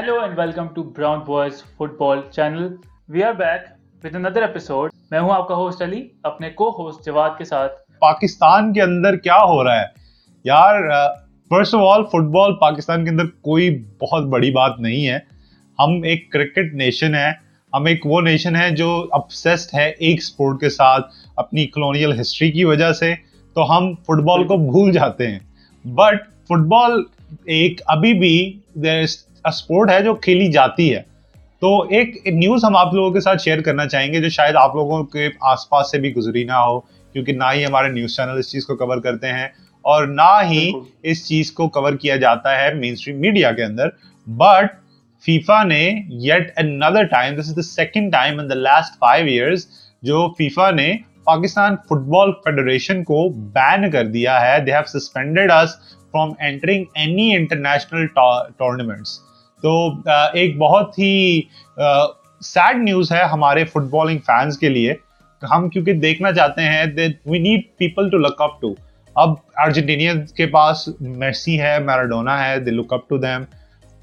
Hello and welcome to brown boys football channel we are back with another episode. میں ہوں آپ کا host علی اپنے کو ہوسٹ جواد کے ساتھ۔ پاکستان کے اندر کیا ہو رہا ہے؟ یار first of all football Pakistan کے اندر کوئی بہت بڑی بات نہیں ہے۔ ہم ایک کرکٹ نیشن ہے ہم ایک وہ نیشن ہے جو اپسیسڈ ہے ایک اسپورٹ کے ساتھ اپنی کلونیل ہسٹری کی وجہ سے۔ تو ہم فٹ بال کو بھول جاتے ہیں۔ بٹ فٹ بال ایک ابھی بھی دیر از اسپورٹ ہے جو کھیلی جاتی ہے تو ایک نیوز ہم آپ لوگوں کے ساتھ شیئر کرنا چاہیں گے جو شاید آپ لوگوں کے آس پاس سے بھی گزری نہ ہو کیونکہ نہ ہی ہمارے نیوز چینل اس چیز کو کور کرتے ہیں اور نہ ہی اس چیز کو کور کیا جاتا ہے مین اسٹریم میڈیا کے اندر۔ بٹ فیفا نے yet another time this is the second time in the last five years جو فیفا نے پاکستان فٹ بال فیڈریشن کو بین کر دیا ہے۔ They have suspended us from entering any international tournaments تو ایک بہت ہی سیڈ نیوز ہے ہمارے فٹ بالنگ فینس کے لیے. ہم کیونکہ دیکھنا چاہتے ہیں we need people to look up to اب ارجنٹینین کے پاس میسی ہے میراڈونا ہے they look up to them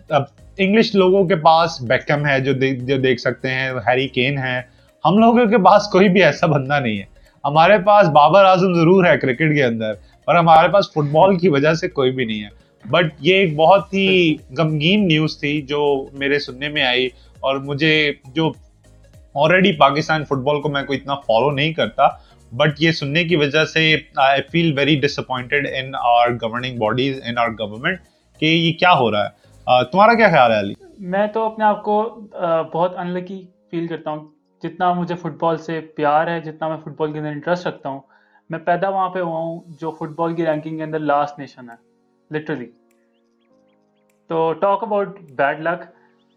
اب انگلش لوگوں کے پاس بیکم ہے جو جو دیکھ سکتے ہیں ہیری کین ہے. ہم لوگوں کے پاس کوئی بھی ایسا بندہ نہیں ہے. ہمارے پاس بابر اعظم ضرور ہے کرکٹ کے اندر، پر ہمارے پاس فٹ بال کی وجہ سے کوئی بھی نہیں ہے. بٹ یہ ایک بہت ہی غمگین نیوز تھی جو میرے سننے میں آئی اور مجھے جو آلریڈی پاکستان فٹ بال کو میں کوئی اتنا فالو نہیں کرتا بٹ یہ سننے کی وجہ سے I feel very disappointed in our governing bodies in our government کہ یہ کیا ہو رہا ہے۔ تمہارا کیا خیال ہے علی؟ میں تو اپنے آپ کو بہت انلکی فیل کرتا ہوں۔ جتنا مجھے فٹ بال سے پیار ہے جتنا میں فٹ بال کے اندر انٹرسٹ رکھتا ہوں میں پیدا وہاں پہ ہوا ہوں جو فٹ بال کی رینکنگ کے اندر لاسٹ نیشن ہے۔ Literally to talk about bad luck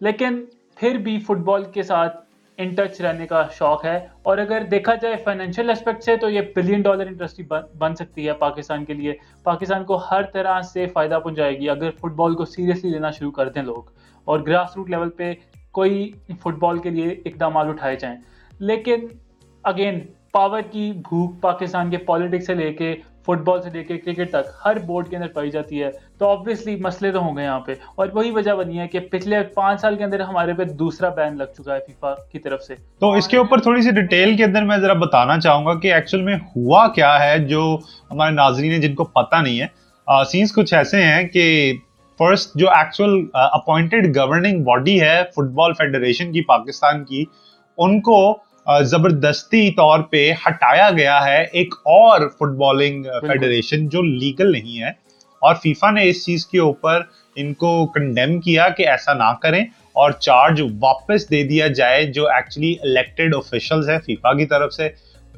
لیکن پھر بھی فٹ بال کے ساتھ ان ٹچ رہنے کا شوق ہے. اور اگر دیکھا جائے فائنینشیل اسپیکٹ سے تو یہ بلین ڈالر انڈسٹری بن سکتی ہے پاکستان کے لیے. پاکستان کو ہر طرح سے فائدہ پہنچائے گی اگر فٹ بال کو سیریسلی لینا شروع کر دیں لوگ. اور گراس روٹ لیول پہ کوئی فٹ بال کے لیے اقدامات اٹھائے جائیں. لیکن اگین پاور کی بھوک پاکستان کے پالیٹکس سے لے کے فٹ بال سے لے کے کرکٹ تک ہر بورڈ کے اندر پائی جاتی ہے۔ تو آبویسلی مسئلے تو ہوں گے یہاں پہ۔ اور وہی وجہ بنی ہے کہ پچھلے پانچ سال کے اندر ہمارے پہ دوسرا بین لگ چکا ہے فیفا کی طرف سے۔ تو اس کے اوپر تھوڑی سی ڈیٹیل کے اندر میں ذرا بتانا چاہوں گا کہ ایکچوئل میں ہوا کیا ہے جو ہمارے ناظرین ہیں جن کو پتہ نہیں ہے۔ سینس کچھ ایسے ہیں کہ فرسٹ جو ایکچوئل اپوائنٹڈ گورننگ باڈی ہے فٹ بال فیڈریشن کی، پاکستان کی، ان کو زبردستی طور پہ ہٹایا گیا ہے ایک اور فٹ بالنگ فیڈریشن جو لیگل نہیں ہے۔ اور فیفا نے اس چیز کے اوپر ان کو کنڈیم کیا کہ ایسا نہ کریں اور چارج واپس دے دیا جائے جو ایکچولی الیکٹڈ آفیشلز ہیں فیفا کی طرف سے۔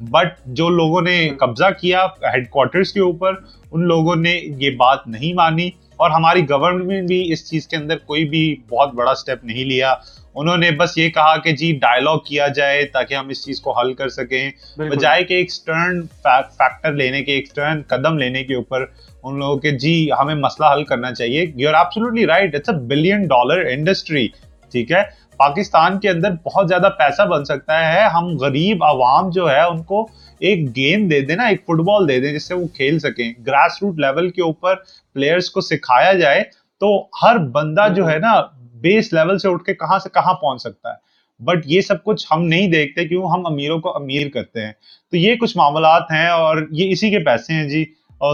بٹ جو لوگوں نے قبضہ کیا ہیڈ کوارٹرز کے اوپر ان لوگوں نے یہ بات نہیں مانی۔ اور ہماری گورنمنٹ بھی اس چیز کے اندر کوئی بھی بہت بڑا سٹیپ نہیں لیا۔ انہوں نے بس یہ کہا کہ جی ڈائلوگ کیا جائے تاکہ ہم اس چیز کو حل کر سکیں۔ بجائے کہ ایک سٹرن فیکٹر لینے کے ایک سٹرن قدم لینے کے اوپر ان لوگوں کے جی ہمیں مسئلہ حل کرنا چاہیے۔ You are absolutely right it's a billion dollar industry ٹھیک ہے؟ پاکستان کے اندر بہت زیادہ پیسہ بن سکتا ہے۔ ہم غریب عوام جو ہے ان کو ایک گیم دے دیں نا، ایک فٹ بال دے دیں جس سے وہ کھیل سکیں۔ گراس روٹ لیول کے اوپر پلیئرز کو سکھایا جائے تو ہر بندہ جو ہے نا بیس لیول سے اٹھ کے کہاں سے کہاں پہنچ سکتا ہے۔ بٹ یہ سب کچھ ہم نہیں دیکھتے کیوں ہم امیروں کو امیر کرتے ہیں۔ تو یہ کچھ معاملات ہیں اور یہ اسی کے پیسے ہیں جی۔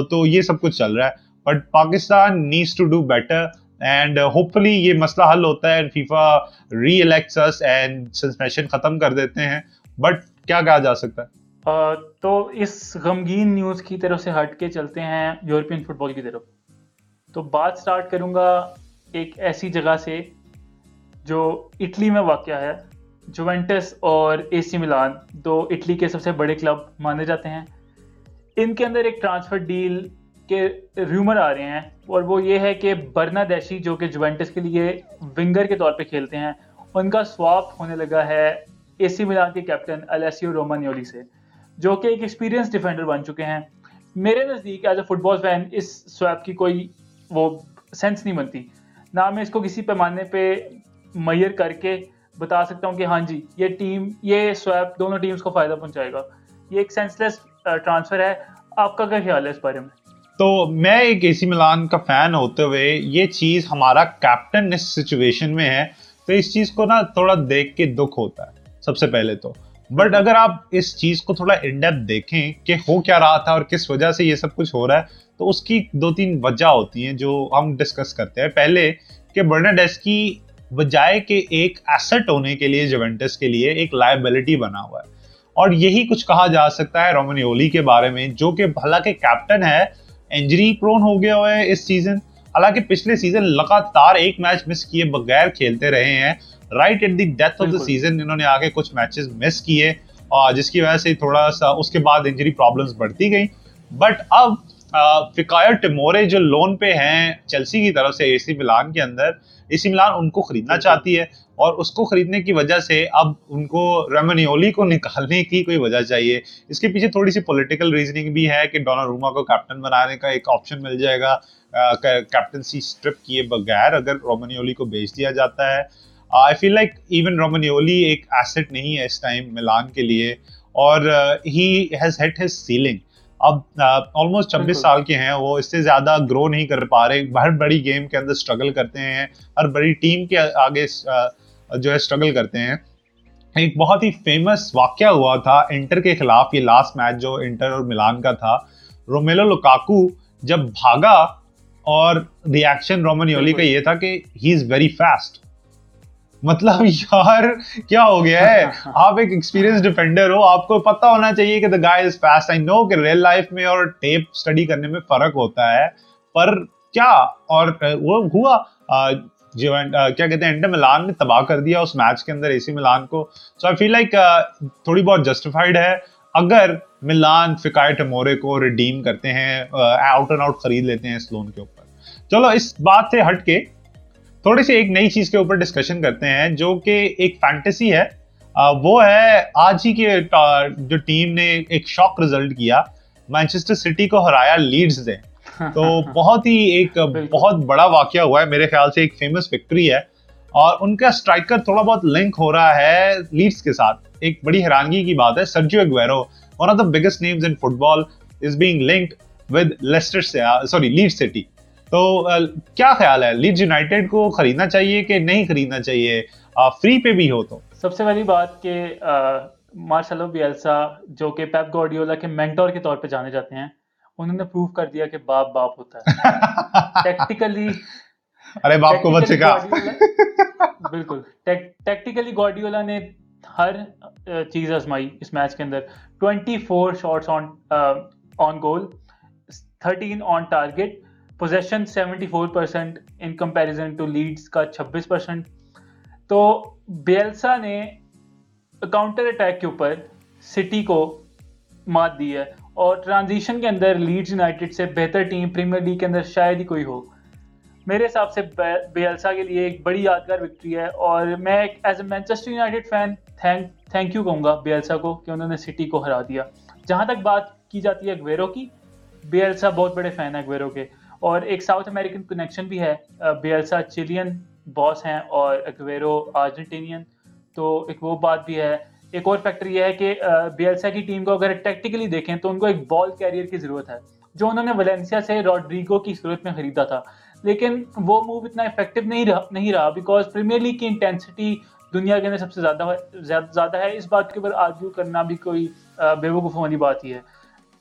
تو یہ سب کچھ چل رہا ہے۔ But Pakistan needs to do better and hopefully یہ مسئلہ حل ہوتا ہے FIFA reelects and suspension ختم کر دیتے ہیں۔ بٹ کیا کہا جا سکتا ہے؟ تو اس غمگین نیوز کی طرف سے ہٹ کے چلتے ہیں یورپین فٹ بال کی طرف۔ تو بات سٹارٹ کروں گا ایک ایسی جگہ سے جو اٹلی میں واقع ہے جوینٹس اور اے سی ملان دو اٹلی کے سب سے بڑے کلب مانے جاتے ہیں۔ ان کے اندر ایک ٹرانسفر ڈیل کے ریومر آ رہے ہیں اور وہ یہ ہے کہ برنا دیشی جو کہ جوینٹس کے لیے ونگر کے طور پہ کھیلتے ہیں، ان کا سواپ ہونے لگا ہے اے سی ملان کے کیپٹن الیسیو رومانیولی سے۔ جو کہ ایک ایکسپیرینس ڈیفینڈر بن چکے ہیں۔ میرے نزدیک as a football fan اس سویپ کی کوئی وہ سینس نہیں بنتی۔ نہ میں اس کو کسی پیمانے پہ میئر کر کے بتا سکتا ہوں کہ ہاں جی یہ ٹیم یہ سویپ دونوں ٹیمز کو فائدہ پہنچائے گا۔ یہ ایک سینس لیس ٹرانسفر ہے۔ آپ کا کیا خیال ہے اس بارے میں؟ تو میں ایک اے سی ملان کا فین ہوتے ہوئے یہ چیز ہمارا کیپٹن اس سچویشن میں ہے۔ تو اس چیز کو نا تھوڑا دیکھ کے دکھ ہوتا ہے۔ سب سے پہلے تو بٹ اگر آپ اس چیز کو تھوڑا انڈیپ دیکھیں کہ ہو کیا رہا تھا اور کس وجہ سے یہ سب کچھ ہو رہا ہے، تو اس کی دو تین وجہ ہوتی ہیں جو ہم ڈسکس کرتے ہیں۔ پہلے کہ برنڈیس کی بجائے کہ ایک ایسٹ ہونے کے لیے جوینٹس کے لیے ایک لائبلٹی بنا ہوا ہے۔ اور یہی کچھ کہا جا سکتا ہے رومنیولی کے بارے میں، جو کہ حالانکہ کیپٹن ہے انجری پرون ہو گیا ہوا ہے اس سیزن حالانکہ پچھلے سیزن لگاتار ایک میچ مس کیے بغیر کھیلتے رہے ہیں۔ Right at the death of the season انہوں نے آگے کچھ میچز مس کیے اور جس کی وجہ سے تھوڑا سا اس کے بعد انجری پرابلمس بڑھتی گئی بٹ اب فکائر ٹمورے جو لون پہ ہیں چلسی کی طرف سے اے سی ملان کے اندر اے سی ملان ان کو خریدنا چاہتی ہے اور اس کو خریدنے کی وجہ سے اب ان کو ریمنیولی کو نکالنے کی کوئی وجہ چاہیے۔ اس کے پیچھے تھوڑی سی پولیٹیکل ریزننگ بھی ہے کہ ڈونر روما کو کیپٹن بنانے کا ایک آپشن مل جائے گا۔ کیپٹنسی اسٹرپ کیے بغیر اگر رومنیولی کو بیچ دیا جاتا ہے۔ آئی فیل لائک ایون رومنیولی ایک ایسٹ نہیں ہے اس ٹائم ملان کے لیے اور he has hit his ceiling اب آلموسٹ چھبیس سال کے ہیں وہ اس سے زیادہ گرو نہیں کر پا رہے ہر بڑی گیم کے اندر اسٹرگل کرتے ہیں ہر بڑی ٹیم کے آگے جو ہے اسٹرگل کرتے ہیں ایک بہت ہی فیمس واقعہ ہوا تھا انٹر کے خلاف یہ لاسٹ میچ جو انٹر اور ملان کا تھا رومیلو لوکاکو جب بھاگا اور ریئیکشن رومن یولی کا یہ تھا کہ ہی از ویری فاسٹ مطلب یار کیا ہو گیا ہے؟ آپ ایک ایکسپیرینس ڈیفینڈر ہو آپ کو پتا ہونا چاہیے کہ دا گائے از فاسٹ آئی نو کہ ریئل لائف میں اور ٹیپ اسٹڈی کرنے میں فرق ہوتا ہے پر کیا؟ اور وہ ہوا جو کیا کہتے ہیں انٹر ملان نے تباہ کر دیا اس میچ کے اندر اے سی ملان کو۔ سو آئی فیل لائک تھوڑی بہت جسٹیفائڈ ہے۔ اگر ملان فکائے ٹمورے کو ریڈیم کرتے ہیں آؤٹ اینڈ آؤٹ خرید لیتے ہیں اس لون کے اوپر۔ چلو اس بات سے ہٹ کے تھوڑی سی ایک نئی چیز کے اوپر ڈسکشن کرتے ہیں جو کہ ایک فینٹیسی ہے۔ وہ ہے آج ہی کے جو ٹیم نے ایک شاک ریزلٹ کیا مانچسٹر سٹی کو ہرایا لیڈز نے تو بہت ہی ایک بہت بڑا واقعہ ہوا ہے میرے خیال سے ایک فیمس وکٹری ہے۔ اور ان کا اسٹرائکر تھوڑا بہت لنک ہو رہا ہے لیڈس کے ساتھ۔ ایک بڑی حیرانگی کی بات ہے Sergio Aguero one of the biggest names in football is being linked with Leicester sorry Leeds City تو کیا خیال ہے؟ لیڈ یونائٹیڈ کو خریدنا چاہیے کہ نہیں خریدنا چاہیے؟ فری پہ بھی ہو تو۔ سب سے پہلی بات کہ مارشلو بیلسا جو کہ پیپ گورڈیولا کے مینٹور کے طور پہ جانے جاتے ہیں انہوں نے پروف کر دیا کہ باپ باپ ہوتا ہے۔ ٹیکٹیکلی ارے باپ کو بچے کا بالکل۔ ٹیکٹیکلی گارڈیولا نے ہر چیز آزمائی اس میچ کے اندر۔ Twenty four shots on on goal thirteen on target possession seventy four percent in comparison to Leeds کا چھبیس پرسینٹ تو بیلسا نے کاؤنٹر اٹیک کے اوپر سٹی کو مات دی ہے اور ٹرانزیشن کے اندر لیڈز یونائٹیڈ سے بہتر ٹیم پریمیئر لیگ کے اندر شاید ہی کوئی ہو۔ میرے حساب سے بیلسا کے لیے ایک بڑی یادگار وکٹری ہے اور میں ایک as a Manchester United fan thank you کہوں گا بیلسا کو کہ انہوں نے سٹی کو ہرا دیا۔ جہاں تک بات کی جاتی ہے اگویرو کی، بیلسا بہت بڑے فین ہیں اگویرو کے۔ اور ایک ساؤتھ امیریکن کنیکشن بھی ہے بیلسا چلین باس ہیں اور اگویرو ارجنٹینین تو ایک وہ بات بھی ہے۔ ایک اور فیکٹر یہ ہے کہ بی ایل سی کی ٹیم کو اگر ٹیکٹیکلی دیکھیں تو ان کو ایک بال کیریئر کی ضرورت ہے، جو انہوں نے ویلنسیا سے راڈریگو کی صورت میں خریدا تھا۔ لیکن وہ موو اتنا افیکٹو نہیں رہا نہیں رہا بیکاز پریمیئر لیگ کی انٹینسٹی دنیا کے اندر سب سے زیادہ زیادہ ہے۔ اس بات کے اوپر آرگیو کرنا بھی کوئی بے وقوف والی بات ہی ہے۔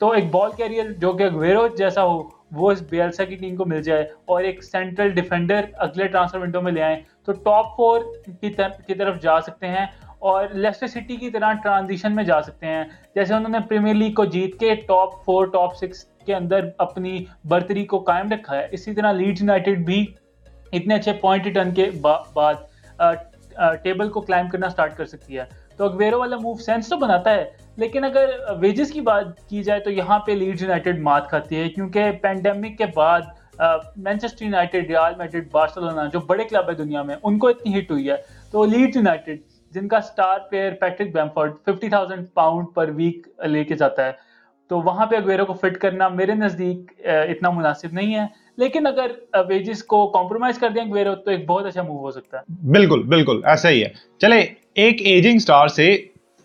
تو ایک بال کیریئر جو کہ ویرو جیسا ہو وہ اس بی کی ٹیم کو مل جائے اور ایک سینٹرل ڈیفینڈر اگلے ٹرانسفر ونڈو میں لے آئیں، تو ٹاپ فور کی طرف جا سکتے ہیں اور لیسٹر سٹی کی طرح ٹرانزیشن میں جا سکتے ہیں۔ جیسے انہوں نے پریمیئر لیگ کو جیت کے ٹاپ فور ٹاپ سکس کے اندر اپنی برتری کو قائم رکھا ہے۔ اسی طرح لیڈ یونائٹیڈ بھی اتنے اچھے پوائنٹ ریٹرن کے بعد ٹیبل کو کلائم کرنا سٹارٹ کر سکتی ہے۔ تو اگویرو والا موو سینس تو بناتا ہے، لیکن اگر ویجز کی بات کی جائے تو یہاں پہ لیڈ یونائٹیڈ مات کھاتی ہے، کیونکہ پینڈیمک کے بعد Manchester United Real Madrid Barcelona جو بڑے کلب ہے دنیا میں، ان کو اتنی ہٹ ہوئی ہے۔ تو لیڈ یونائٹیڈ جن کا star player Patrick Bamford fifty thousand pound per week لے کے جاتا ہے۔ تو وہاں پہ اگویرو کو فٹ کرنا میرے نزدیک اتنا مناسب نہیں ہے۔ لیکن اگر ویجز کو کمپرومائز کر دیں اگویرو تو ایک بہت اچھا موو ہو سکتا ہے۔ بالکل بالکل، ایسا ہی ہے۔ چلے ایک ایجنگ سٹار سے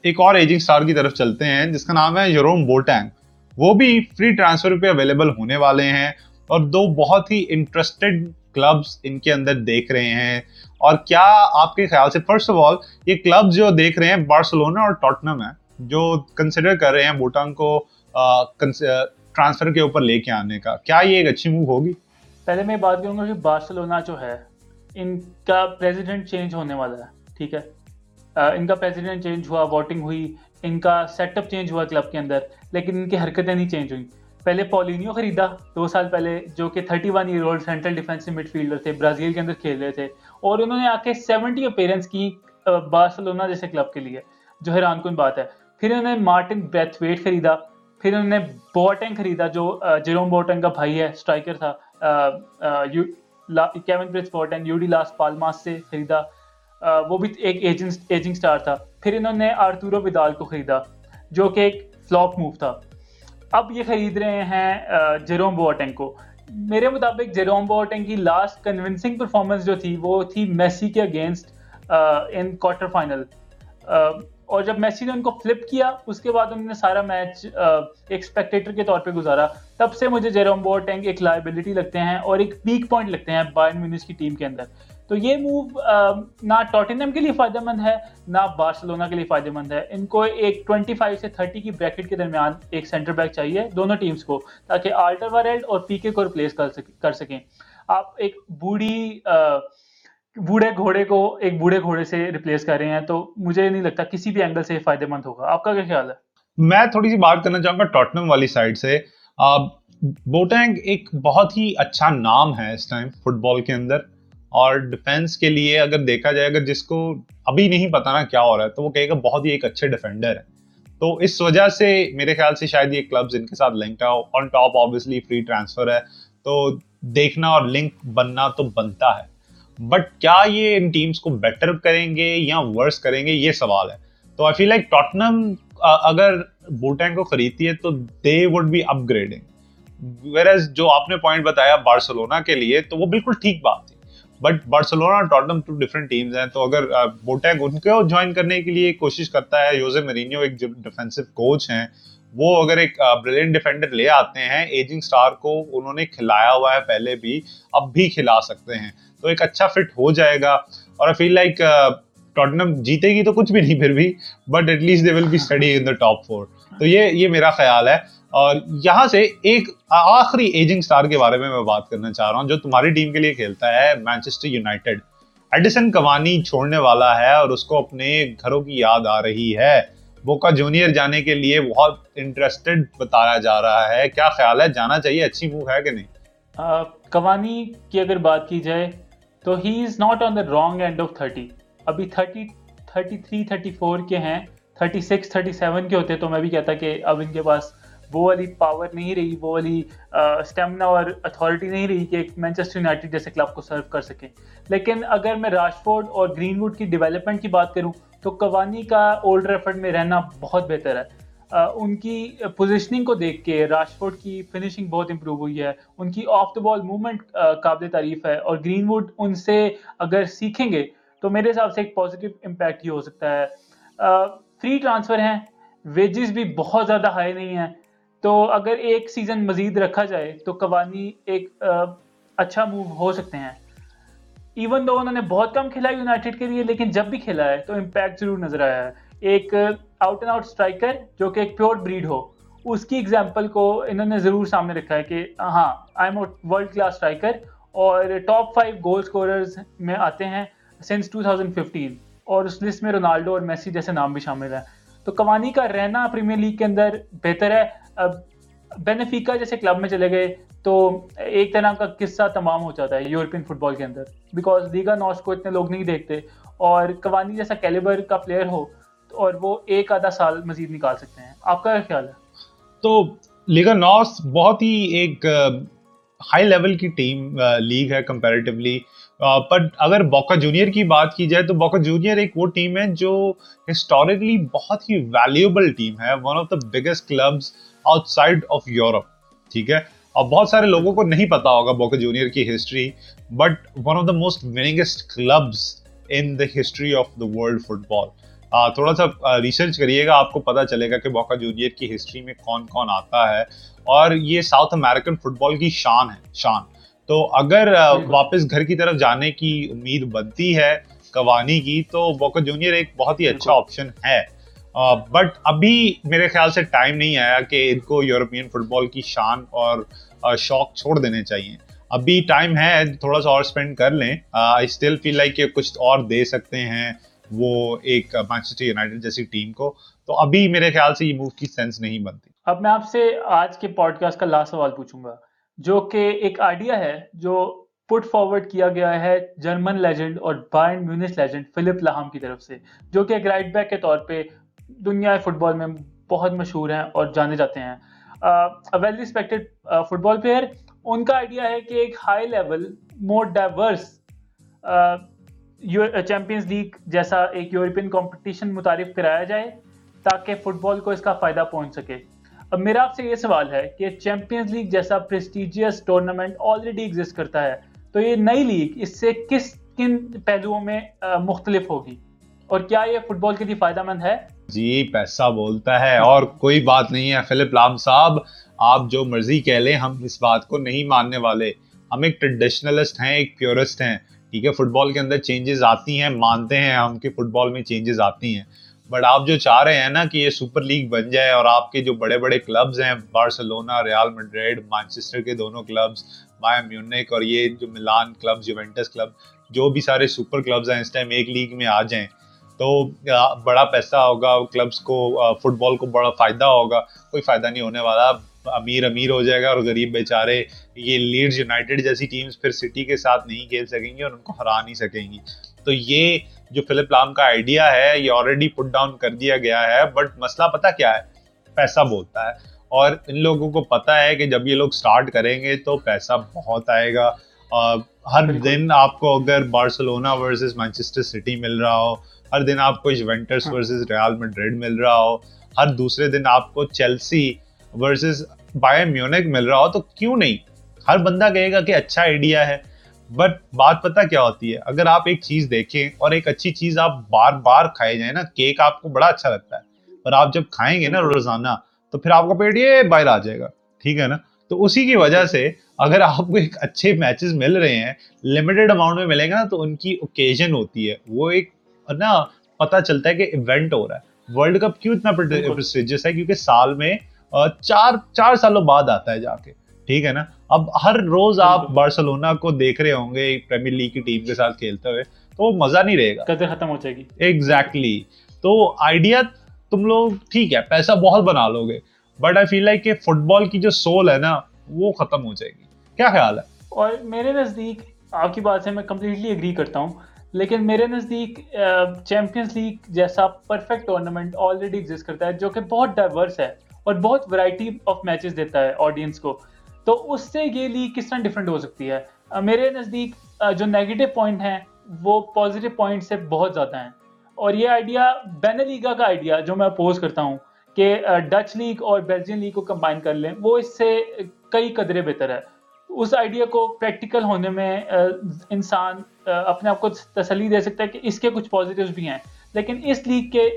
ایک اور ایجنگ سٹار کی طرف چلتے ہیں، جس کا نام ہے یوروم بوٹینگ وہ بھی فری ٹرانسفر پہ اویلیبل ہونے والے ہیں اور دو بہت ہی انٹرسٹڈ کلبز ان کے اندر دیکھ رہے ہیں۔ اور کیا آپ کے خیال سے فرسٹ آف آل یہ کلب جو دیکھ رہے ہیں بارسلونا اور ٹوٹنم ہے جو کنسیڈر کر رہے ہیں بوٹانگ کو ٹرانسفر کے اوپر لے کے آنے کا، کیا یہ ایک اچھی موو ہوگی؟ پہلے میں بات کروں گا کہ بارسلونا جو ہے، ان کا پریزیڈنٹ چینج ہونے والا ہے، ٹھیک ہے؟ ان کا پریزیڈنٹ چینج ہوا ووٹنگ ہوئی، ان کا سیٹ اپ چینج ہوا کلب کے اندر، لیکن ان کی حرکتیں نہیں چینج ہوئیں۔ پہلے پولینیو خریدا، دو سال پہلے جو کہ thirty one year old central defensive midfielder تھے، برازیل کے اندر کھیل رہے تھے، اور انہوں نے آ کے سیونٹی اپیرنس کی بارسلونا جیسے کلب کے لیے۔ جو حیران کن بات ہے۔ پھر انہوں نے مارٹن بیتھ ویٹ خریدا، پھر انہوں نے بوٹنگ خریدا، جو جیروم بوٹنگ کا بھائی ہے اسٹرائکر تھا Kevin Prince Boateng U D Las Palmas سے خریدا۔ وہ بھی ایک ایجنٹ ایجنگ سٹار تھا۔ پھر انہوں نے آرتورو بدال کو خریدا، جو کہ ایک فلاپ موو تھا۔ اب یہ خرید رہے ہیں جیروم بوٹنگ کو۔ میرے مطابق، جیروم بوٹنگ کی لاسٹ کنونسنگ پرفارمنس جو تھی، وہ تھی میسی کے اگینسٹ ان کوارٹر فائنل اور جب میسی نے ان کو فلپ کیا، اس کے بعد انہوں نے سارا میچ ایک اسپیکٹیٹر کے طور پہ گزارا۔ تب سے مجھے جیروم بوٹنگ ایک لائبلٹی لگتے ہیں اور ایک پیک پوائنٹ لگتے ہیں بائن مینس کی ٹیم کے اندر۔ تو یہ موو نہ ٹوٹنم کے لیے فائدہ مند ہے، نہ بارسلونا کے لیے فائدہ مند ہے۔ ان کو ایک ٹوئنٹی فائیو سے تھرٹی کی بریکٹ کے درمیان ایک سینٹر بیک چاہیے دونوں ٹیمز کو، تاکہ آلٹر وارلڈ اور پی کے کو ریپلیس کر سکیں۔ آپ ایک بوڑھی بوڑھے گھوڑے کو ایک بوڑھے گھوڑے سے ریپلیس کر رہے ہیں، تو مجھے نہیں لگتا کسی بھی اینگل سے فائدہ مند ہوگا۔ آپ کا کیا خیال ہے؟ میں تھوڑی سی بات کرنا چاہوں گا ٹوٹنم والی سائڈ سے۔ بوٹینگ ایک بہت ہی اچھا نام ہے اس ٹائم فٹ بال کے اندر۔ اور ڈیفینس کے لیے اگر دیکھا جائے، اگر جس کو ابھی نہیں پتا نا کیا ہو رہا ہے، تو وہ کہے گا بہت ہی ایک اچھے ڈیفینڈر ہے تو اس وجہ سے میرے خیال سے شاید یہ کلبز ان کے ساتھ لنک ہے۔ On top obviously free transfer ہے۔ تو دیکھنا اور لنک بننا تو بنتا ہے۔ بٹ کیا یہ ان ٹیمس کو بیٹر کریں گے یا ورس کریں گے؟ یہ سوال ہے۔ تو آئی فیل لائک ٹوٹنم اگر بوٹینگ کو خریدتی ہے تو they would be upgrading where جو آپ نے پوائنٹ بتایا بارسلونا کے لیے، تو وہ بالکل ٹھیک بات تھی۔ بٹ بارسلونا اور ٹوٹنم ٹو ڈفرنٹ ٹیمز ہیں۔ تو اگر بوٹیگ ان کو جوائن کرنے کے لیے کوشش کرتا ہے یوزے مرینیو ایک جو ڈیفینسو کوچ ہیں، وہ اگر ایک بریلین ڈیفینڈر لے آتے ہیں ایجنگ سٹار کو انہوں نے کھلایا ہوا ہے پہلے بھی، اب بھی کھلا سکتے ہیں۔ تو ایک اچھا فٹ ہو جائے گا۔ اور آئی فیل لائک ٹوٹنم جیتے گی تو کچھ بھی نہیں پھر بھی but at least they will be steady in the top four تو یہ یہ میرا خیال ہے۔ اور یہاں سے ایک آخری ایجنگ سٹار کے بارے میں میں بات کرنا چاہ رہا ہوں، جو تمہاری ٹیم کے لیے کھیلتا ہے مینچسٹر یونائٹیڈ ایڈیسن کوانی چھوڑنے والا ہے اور اس کو اپنے گھروں کی یاد آ رہی ہے۔ بوکا جونیئر جانے کے لیے بہت انٹرسٹڈ بتایا جا رہا ہے۔ کیا خیال ہے؟ جانا چاہیے، اچھی موو ہے کہ نہیں؟ کوانی کی اگر بات کی جائے تو he is not on the wrong end of thirty ابھی thirty thirty three thirty four کے ہیں. تھرٹی سکس تھرٹی سیون کے ہوتے تو میں بھی کہتا کہ اب ان کے پاس وہ والی پاور نہیں رہی، وہ والی اسٹیمنا اور اتھارٹی نہیں رہی کہ ایک مینچسٹر یونائٹیڈ جیسے کلب کو سرو کر سکیں۔ لیکن اگر میں راشفورڈ اور گرین ووڈ کی ڈیولپمنٹ کی بات کروں تو کوانی کا اولڈ ریفرڈ میں رہنا بہت بہتر ہے۔ ان کی پوزیشننگ کو دیکھ کے راشفورڈ کی فنشنگ بہت امپروو ہوئی ہے، ان کی آف دا بال موومنٹ قابل تعریف ہے، اور گرین ووڈ ان سے اگر سیکھیں گے تو میرے حساب سے ایک پازیٹیو امپیکٹ ہی ہو سکتا ہے۔ فری ٹرانسفر ہیں ویجز بھی بہت زیادہ ہائی نہیں ہیں۔ تو اگر ایک سیزن مزید رکھا جائے تو قوانی ایک اچھا موو ہو سکتے ہیں۔ ایون دو انہوں نے بہت کم کھیلا یونائٹیڈ کے لیے، لیکن جب بھی کھیلا ہے تو امپیکٹ ضرور نظر آیا ہے۔ ایک آؤٹ اینڈ آؤٹ اسٹرائکر جو کہ ایک پیور بریڈ ہو۔ اس کی ایگزامپل کو انہوں نے ضرور سامنے رکھا ہے کہ ہاں I am world class striker اور ٹاپ فائیو گول اسکوررز میں آتے ہیں سنس 2015 اور اس لسٹ میں رونالڈو اور میسی جیسے نام بھی شامل ہیں۔ تو کوانی کا رہنا پریمیئر لیگ کے اندر بہتر ہے۔ بینیفیکا جیسے کلب میں چلے گئے تو ایک طرح کا قصہ تمام ہو جاتا ہے یورپین فٹ بال کے اندر۔ بیکاز لیگا نوس کو اتنے لوگ نہیں دیکھتے اور کوانی جیسا کیلیبر کا پلیئر ہو اور وہ ایک آدھا سال مزید نکال سکتے ہیں۔ آپ کا کیا خیال ہے؟ تو لیگا نوس بہت ہی ایک ہائی لیول کی ٹیم لیگ ہے کمپیریٹیولی پر اگر بوکا جونیئر کی بات کی جائے تو بوکا جونیئر ایک وہ ٹیم ہے جو ہسٹوریکلی بہت ہی ویلیوبل ٹیم ہے one of the biggest clubs outside of Europe ٹھیک ہے؟ اور بہت سارے لوگوں کو نہیں پتا ہوگا بوکا جونیئر کی history but one of the most winningest clubs in the history of the world football تھوڑا سا ریسرچ کریے گا آپ کو پتا چلے گا کہ بوکا جونیئر کی ہسٹری میں کون کون آتا ہے۔ اور یہ ساؤتھ امیرکن فٹ بال کی شان ہے شان۔ تو اگر واپس گھر کی طرف جانے کی امید بنتی ہے کوانی کی تو بوکا جونیئر ایک بہت ہی اچھا آپشن ہے۔ بٹ ابھی میرے خیال سے ٹائم نہیں آیا کہ ان کو یورپین فٹ بال کی شان اور شوق چھوڑ دینے چاہیے۔ ابھی ٹائم ہے تھوڑا سا اور اسپینڈ کر لیں۔ آئی اسٹل فیل لائک کہ کچھ اور دے سکتے ہیں۔ وہ ایک مانچسٹر یونائٹیڈ جیسی ٹیم کو، تو ابھی میرے خیال سے یہ موو کی سینس نہیں بنتی۔ اب میں آپ سے آج کے پوڈ کاسٹ کا لاسٹ سوال پوچھوں گا، جو کہ ایک آئیڈیا ہے جو پٹ فارورڈ کیا گیا ہے جرمن لیجنڈ اور بائن میونس لیجنڈ فلپ لہام کی طرف سے، جو کہ ایک رائٹ بیک کے طور پہ دنیا فٹ بال میں بہت مشہور ہیں اور جانے جاتے ہیں۔ Well respected football player ان کا آئیڈیا ہے کہ ایک high level more diverse Champions League جیسا ایک یورپین کمپٹیشن متعارف کرایا جائے تاکہ فٹ بال کو اس کا فائدہ پہنچ سکے۔ اب میرا آپ سے یہ سوال ہے کہ چیمپئنز لیگ جیسا پریسٹیجیس ٹورنامنٹ آلریڈی ایگزسٹ کرتا ہے، تو یہ نئی لیگ اس سے کس کن پہلوؤں میں مختلف ہوگی؟ اور کیا یہ فٹ بال کے لیے فائدہ مند ہے؟ جی پیسہ بولتا ہے۔ اور کوئی بات نہیں ہے، فلپ لام صاحب، آپ جو مرضی کہہ لیں، ہم اس بات کو نہیں ماننے والے۔ ہم ایک ٹریڈیشنلسٹ ہیں، ایک پیورسٹ ہیں۔ ٹھیک ہے فٹ بال کے اندر چینجز آتی ہیں، مانتے ہیں ہم کہ فٹ بال میں چینجز آتی ہیں۔ بٹ آپ جو چاہ رہے ہیں نا کہ یہ سپر لیگ بن جائے اور آپ کے جو بڑے بڑے کلبز ہیں بارسلونا ریال میڈریڈ مانچسٹر کے دونوں کلبز مایا میونک اور یہ جو ملان کلب یوینٹس کلب جو بھی سارے سپر کلبز ہیں، اس ٹائم ایک لیگ میں آ جائیں۔ تو بڑا پیسہ ہوگا کلبس کو فٹ بال کو بڑا فائدہ ہوگا، کوئی فائدہ نہیں ہونے والا۔ امیر امیر ہو جائے گا اور غریب بیچارے یہ لیڈز یونائٹیڈ جیسی ٹیمز پھر سٹی کے ساتھ نہیں کھیل سکیں گی اور ان کو ہرا نہیں سکیں گی۔ تو یہ جو فلپ لام کا آئیڈیا ہے یہ آلریڈی پٹ ڈاؤن کر دیا گیا ہے بٹ مسئلہ پتا کیا ہے؟ پیسہ بولتا ہے۔ اور ان لوگوں کو پتا ہے کہ جب یہ لوگ اسٹارٹ کریں گے تو پیسہ بہت آئے گا۔ ہر دن آپ کو اگر بارسلونا ورسز مانچسٹر سٹی مل رہا ہو ہر دن آپ کو ایونٹرس ورسز ریال میڈرڈ مل رہا ہو ہر دوسرے دن آپ کو چیلسی ورسز بائی میونک مل رہا ہو تو کیوں نہیں؟ ہر بندہ کہے گا کہ اچھا آئیڈیا ہے بٹ بات پتا کیا ہوتی ہے؟ اگر آپ ایک چیز دیکھیں اور ایک اچھی چیز آپ بار بار کھائے جائیں نا کیک آپ کو بڑا اچھا لگتا ہے پر آپ جب کھائیں گے نا روزانہ تو پھر آپ کا پیٹ یہ باہر آ جائے گا ٹھیک ہے نا؟ تو اسی کی وجہ سے اگر آپ کو ایک اچھے میچز مل رہے ہیں لمیٹڈ اماؤنٹ میں ملیں گے نا تو ان کی اوکیزن ہوتی ہے۔ وہ ایک نا پتا چلتا ہے کہ ایونٹ ہو رہا ہے۔ ورلڈ کپ کیوں اتنا پرسٹیجس ہے؟ کیونکہ سال میں چار چار سالوں بعد آتا ہے جا کے ٹھیک ہے نا؟ اب ہر روز آپ بارسلونا کو دیکھ رہے ہوں گے پریمیئر لیگ کی ٹیم کے ساتھ کھیلتے ہوئے تو وہ مزہ نہیں رہے گا۔ قدر ختم ہو جائے گی۔ ایگزیکٹلی تو آئیڈیا تم لوگ ٹھیک ہے پیسہ بہت بنا لو گے بٹ آئی فیل لائک کہ فٹ بال کی جو سول ہے نا وہ ختم ہو جائے گی۔ کیا خیال ہے؟ اور میرے نزدیک آپ کی بات سے میں کمپلیٹلی اگری کرتا ہوں لیکن میرے نزدیک چیمپئنس لیگ جیسا پرفیکٹ ٹورنامنٹ آلریڈی ایگزٹ کرتا ہے جو کہ بہت ڈائیورس ہے۔ اور بہت ورائٹی آف میچز دیتا ہے آڈینس کو۔ تو اس سے یہ لیگ کس طرح ڈفرینٹ ہو سکتی ہے؟ میرے نزدیک جو نیگیٹو پوائنٹ ہیں، وہ پازیٹیو پوائنٹ سے بہت زیادہ ہیں۔ اور یہ آئیڈیا بین لیگا کا آئیڈیا جو میں اپوز کرتا ہوں کہ ڈچ لیگ اور بیلجین لیگ کو کمبائن کر لیں، وہ اس سے کئی قدرے بہتر ہے۔ اس آئیڈیا کو پریکٹیکل ہونے میں انسان اپنے آپ کو تسلی دے سکتا ہے کہ اس کے کچھ پازیٹیوز بھی ہیں۔ لیکن اس لیگ کے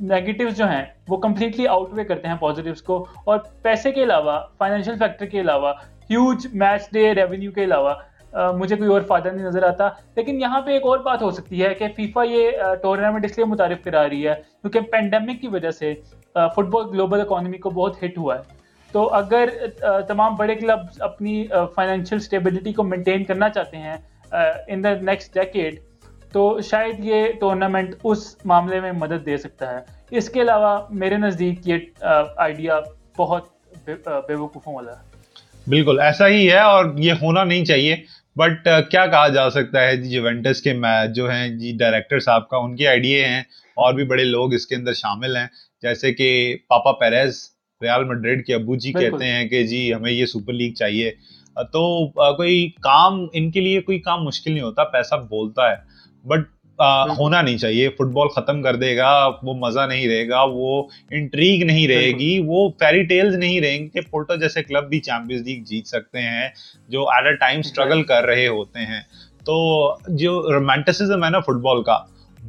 نیگیٹیوز جو ہیں، وہ کمپلیٹلی آؤٹ وے کرتے ہیں پازیٹیوز کو. اور پیسے کے علاوہ فائنینشیل فیکٹر کے علاوہ ہیوج میچ ڈے ریونیو کے علاوہ مجھے کوئی اور فائدہ نہیں نظر آتا. لیکن یہاں پہ ایک اور بات ہو سکتی ہے کہ فیفا یہ ٹورنامنٹ اس لیے متعارف کرا رہی ہے کیونکہ پینڈیمک کی وجہ سے فٹ بال گلوبل اکانومی کو بہت ہٹ ہوا ہے. تو اگر تمام بڑے کلب اپنی فائنینشیل اسٹیبلٹی کو مینٹین کرنا چاہتے ہیں ان دا نیکسٹ ڈیکیڈ تو شاید یہ ٹورنامنٹ اس معاملے میں مدد دے سکتا ہے۔ اس کے علاوہ میرے نزدیک یہ آئیڈیا بہت بے وقوفوں والا ہے۔ بالکل ایسا ہی ہے اور یہ ہونا نہیں چاہیے۔ بٹ کیا کہا جا سکتا ہے جی جوینٹس کے جو ہیں جی ڈائریکٹر صاحب کا ان کے آئیڈیا ہیں اور بھی بڑے لوگ اس کے اندر شامل ہیں۔ جیسے کہ پاپا پیریز ریال میڈرڈ کے ابو جی کہتے ہیں کہ جی ہمیں یہ سپر لیگ چاہیے۔ تو کوئی کام ان کے لیے کوئی کام مشکل نہیں ہوتا پیسہ بولتا ہے۔ بٹ ہونا نہیں چاہیے۔ فٹ بال ختم کر دے گا وہ مزہ نہیں رہے گا وہ انٹریگ نہیں رہے گی وہ فیری ٹیلز نہیں رہیں گے۔ پورٹو جیسے کلب بھی چیمپئنز لیگ جیت سکتے ہیں جو ایٹ اے ٹائم اسٹرگل کر رہے ہوتے ہیں۔ تو جو رومانٹسزم ہے نا فٹ بال کا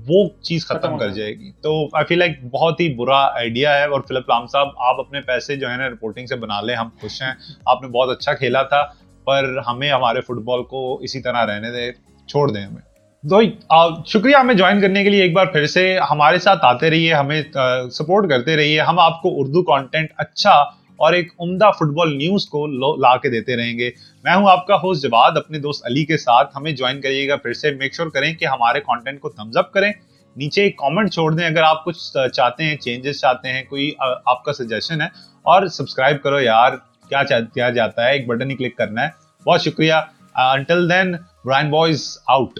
وہ چیز ختم کر جائے۔ گی۔ تو آئی فیل لائک بہت ہی برا آئیڈیا ہے اور فلپ لام صاحب آپ اپنے پیسے جو ہے نا رپورٹنگ سے بنا لیں ہم خوش ہیں۔ آپ نے بہت اچھا کھیلا تھا پر ہمیں ہمارے فٹ بال کو اسی طرح رہنے دیں چھوڑ دیں ہمیں۔ تو شکریہ، ہمیں جوائن کرنے کے لیے ایک بار پھر سے ہمارے ساتھ آتے رہیے، ہمیں سپورٹ کرتے رہیے۔ ہم آپ کو اردو کانٹینٹ اچھا اور ایک عمدہ فٹ بال نیوز کو لا کے دیتے رہیں گے۔ میں ہوں آپ کا ہوسٹ جواد، اپنے دوست علی کے ساتھ ہمیں جوائن کریے گا پھر سے۔ میک شیور کریں کہ ہمارے کانٹینٹ کو تھمز اپ کریں۔ نیچے ایک کامنٹ چھوڑ دیں۔ اگر آپ کچھ چاہتے ہیں چینجز چاہتے ہیں، کوئی آپ کا سجیشن ہے اور سبسکرائب کرو یار۔ کیا کیا جاتا ہے؟ ایک بٹن ہی کلک کرنا ہے۔ بہت شکریہ۔ Until then Brown boys out